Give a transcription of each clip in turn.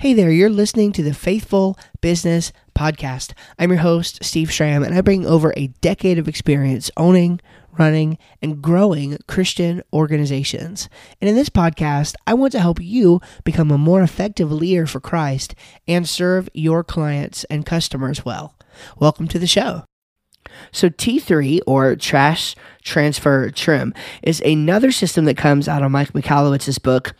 Hey there, you're listening to the Faithful Business Podcast. I'm your host, Steve Schramm, and I bring over a decade of experience owning, running, and growing Christian organizations. And in this podcast, I want to help you become a more effective leader for Christ and serve your clients and customers well. Welcome to the show. So, T3 or Trash Transfer Trim is another system that comes out of Mike Michalowicz's book,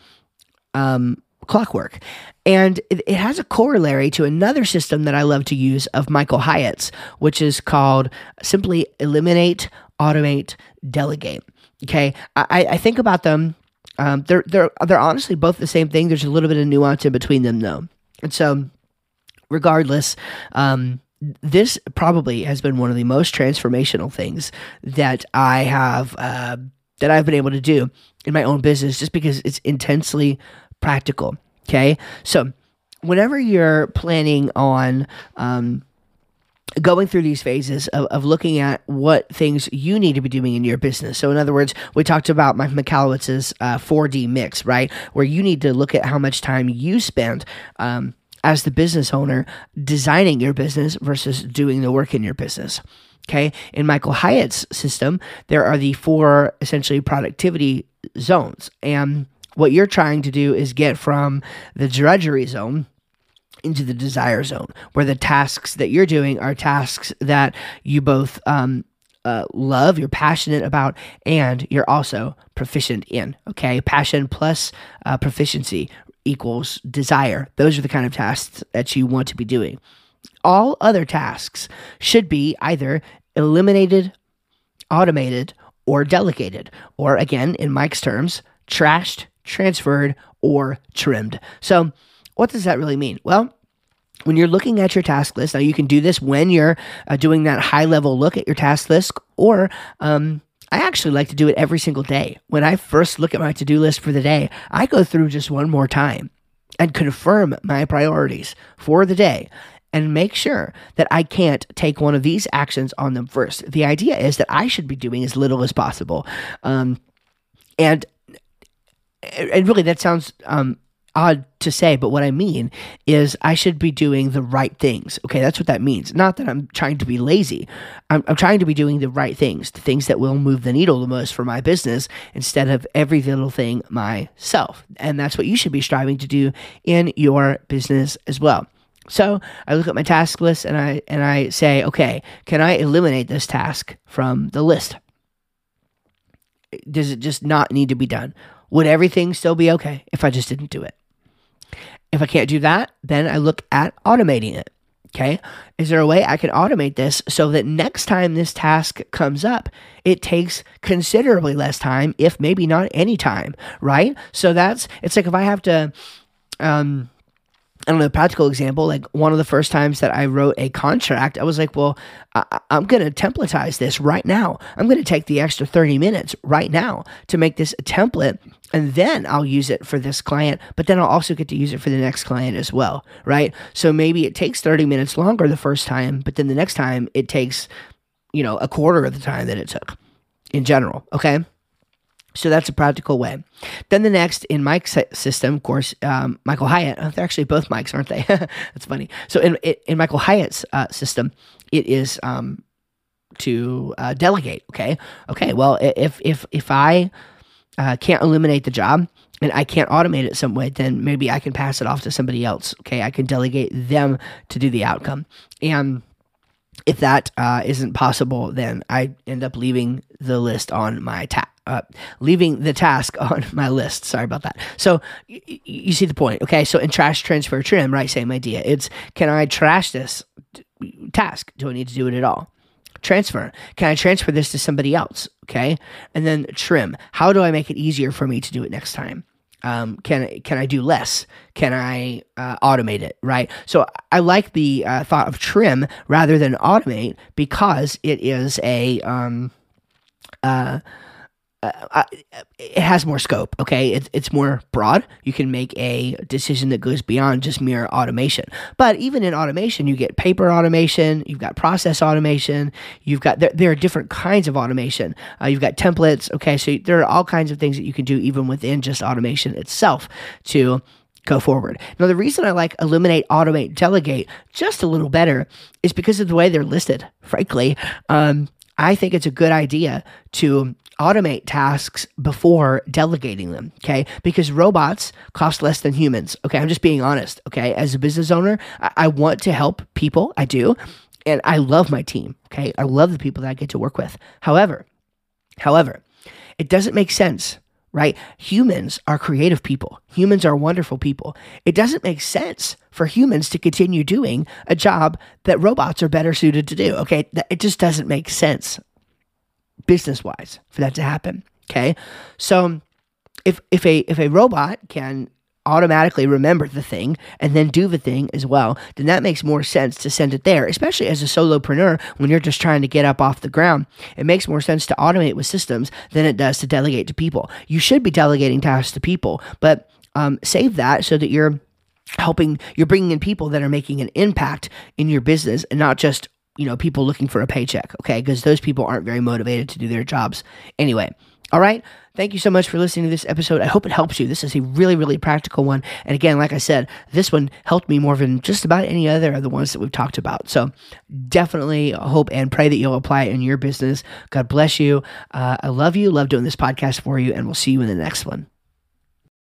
um, Clockwork. And it, it, has a corollary to another system that I love to use of Michael Hyatt's, which is called simply eliminate, automate, delegate. Okay. I, I think about them. Um, they're, they're, they're honestly both the same thing. There's a little bit of nuance in between them, though. And so, regardless, um, this probably has been one of the most transformational things that I have uh, that I've been able to do in my own business, just because it's intensely practical. Okay. So, whenever you're planning on, um, going through these phases of, of looking at what things you need to be doing in your business. So, in other words, we talked about Mike Michalowicz's uh, 4D mix, right? Where you need to look at how much time you spend um, as the business owner designing your business versus doing the work in your business. Okay. In Michael Hyatt's system, there are the four essentially productivity zones. And what you're trying to do is get from the drudgery zone into the desire zone, where the tasks that you're doing are tasks that you both um, uh, love, you're passionate about, and you're also proficient in. Okay, passion plus uh, proficiency equals desire. Those are the kind of tasks that you want to be doing. All other tasks should be either eliminated, automated, or delegated, or again, in Mike's terms, trashed, transferred, or trimmed. So, what does that really mean? Well, when you're looking at your task list, now you can do this when you're uh, doing that high level look at your task list, or um, I actually like to do it every single day. When I first look at my to do list for the day, I go through just one more time and confirm my priorities for the day and make sure that I can't take one of these actions on them first. The idea is that I should be doing as little as possible. Um, and and really that sounds um, odd to say, but what I mean is I should be doing the right things. Okay, that's what that means. Not that I'm trying to be lazy. I'm, I'm, trying to be doing the right things, the things that will move the needle the most for my business instead of every little thing myself. And that's what you should be striving to do in your business as well. So I look at my task list and I and I say, okay, can I eliminate this task from the list? Does it just not need to be done? Would everything still be okay if I just didn't do it? If I can't do that, then I look at automating it. Okay. Is there a way I can automate this so that next time this task comes up, it takes considerably less time, if maybe not any time, right? So that's, it's like if I have to, um, I don't know, practical example, like one of the first times that I wrote a contract, I was like, well, I, am going to templatize this right now. I'm going to take the extra 30 minutes right now to make this a template, and then I'll use it for this client, but then I'll also get to use it for the next client as well, right? So maybe it takes 30 minutes longer the first time, but then the next time it takes, you know, a quarter of the time that it took in general, okay? So that's a practical way. Then the next in Mike's system, of course, um, Michael Hyatt. Oh, they're actually both Mikes, aren't they? that's funny. So in in Michael Hyatt's uh, system, it is um, to uh, delegate. Okay, okay. Well, if if if I uh, can't eliminate the job and I can't automate it some way, then maybe I can pass it off to somebody else. Okay, I can delegate them to do the outcome and if that uh, not possible, then I end up leaving the list on my tab. Uh, leaving the task on my list. Sorry about that. So y- you see the point, okay? So in trash transfer trim, right? Same idea. It's can I trash this t- task? Do I need to do it at all? Transfer. Can I transfer this to somebody else? Okay. And then trim. How do I make it easier for me to do it next time? Um, can can I do less? Can I uh, automate it? Right. So I like the uh, thought of trim rather than automate because it is a um, uh, uh, uh, it has more scope. Okay, it's it's more broad. You can make a decision that goes beyond just mere automation. But even in automation, you get paper automation. You've got process automation. You've got there, there are different kinds of automation. Uh, you've got templates. Okay, so there are all kinds of things that you can do even within just automation itself to go forward. Now, the reason I like eliminate, automate, delegate just a little better is because of the way they're listed. Frankly, um, I think it's a good idea to automate tasks before delegating them. Okay. Because robots cost less than humans. Okay. I'm just being honest. Okay. As a business owner, I, I want to help people. I do. And I love my team. Okay. I love the people that I get to work with. However, however, it doesn't make sense right? Humans are creative people. Humans are wonderful people. It doesn't make sense for humans to continue doing a job that robots are better suited to do. Okay. It just doesn't make sense business wise for that to happen. Okay. So if, if a, if a robot can automatically remember the thing and then do the thing as well, then that makes more sense to send it there, especially as a solopreneur when you're just trying to get up off the ground. It makes more sense to automate with systems than it does to delegate to people. You should be delegating tasks to people, but um, save that so that you're helping, you're bringing in people that are making an impact in your business and not just you know people looking for a paycheck okay because those people aren't very motivated to do their jobs anyway all right. Thank you so much for listening to this episode. I hope it helps you. This is a really, really practical one. And again, like I said, this one helped me more than just about any other of the ones that we've talked about. So definitely hope and pray that you'll apply it in your business. God bless you. Uh, I love you. Love doing this podcast for you. And we'll see you in the next one.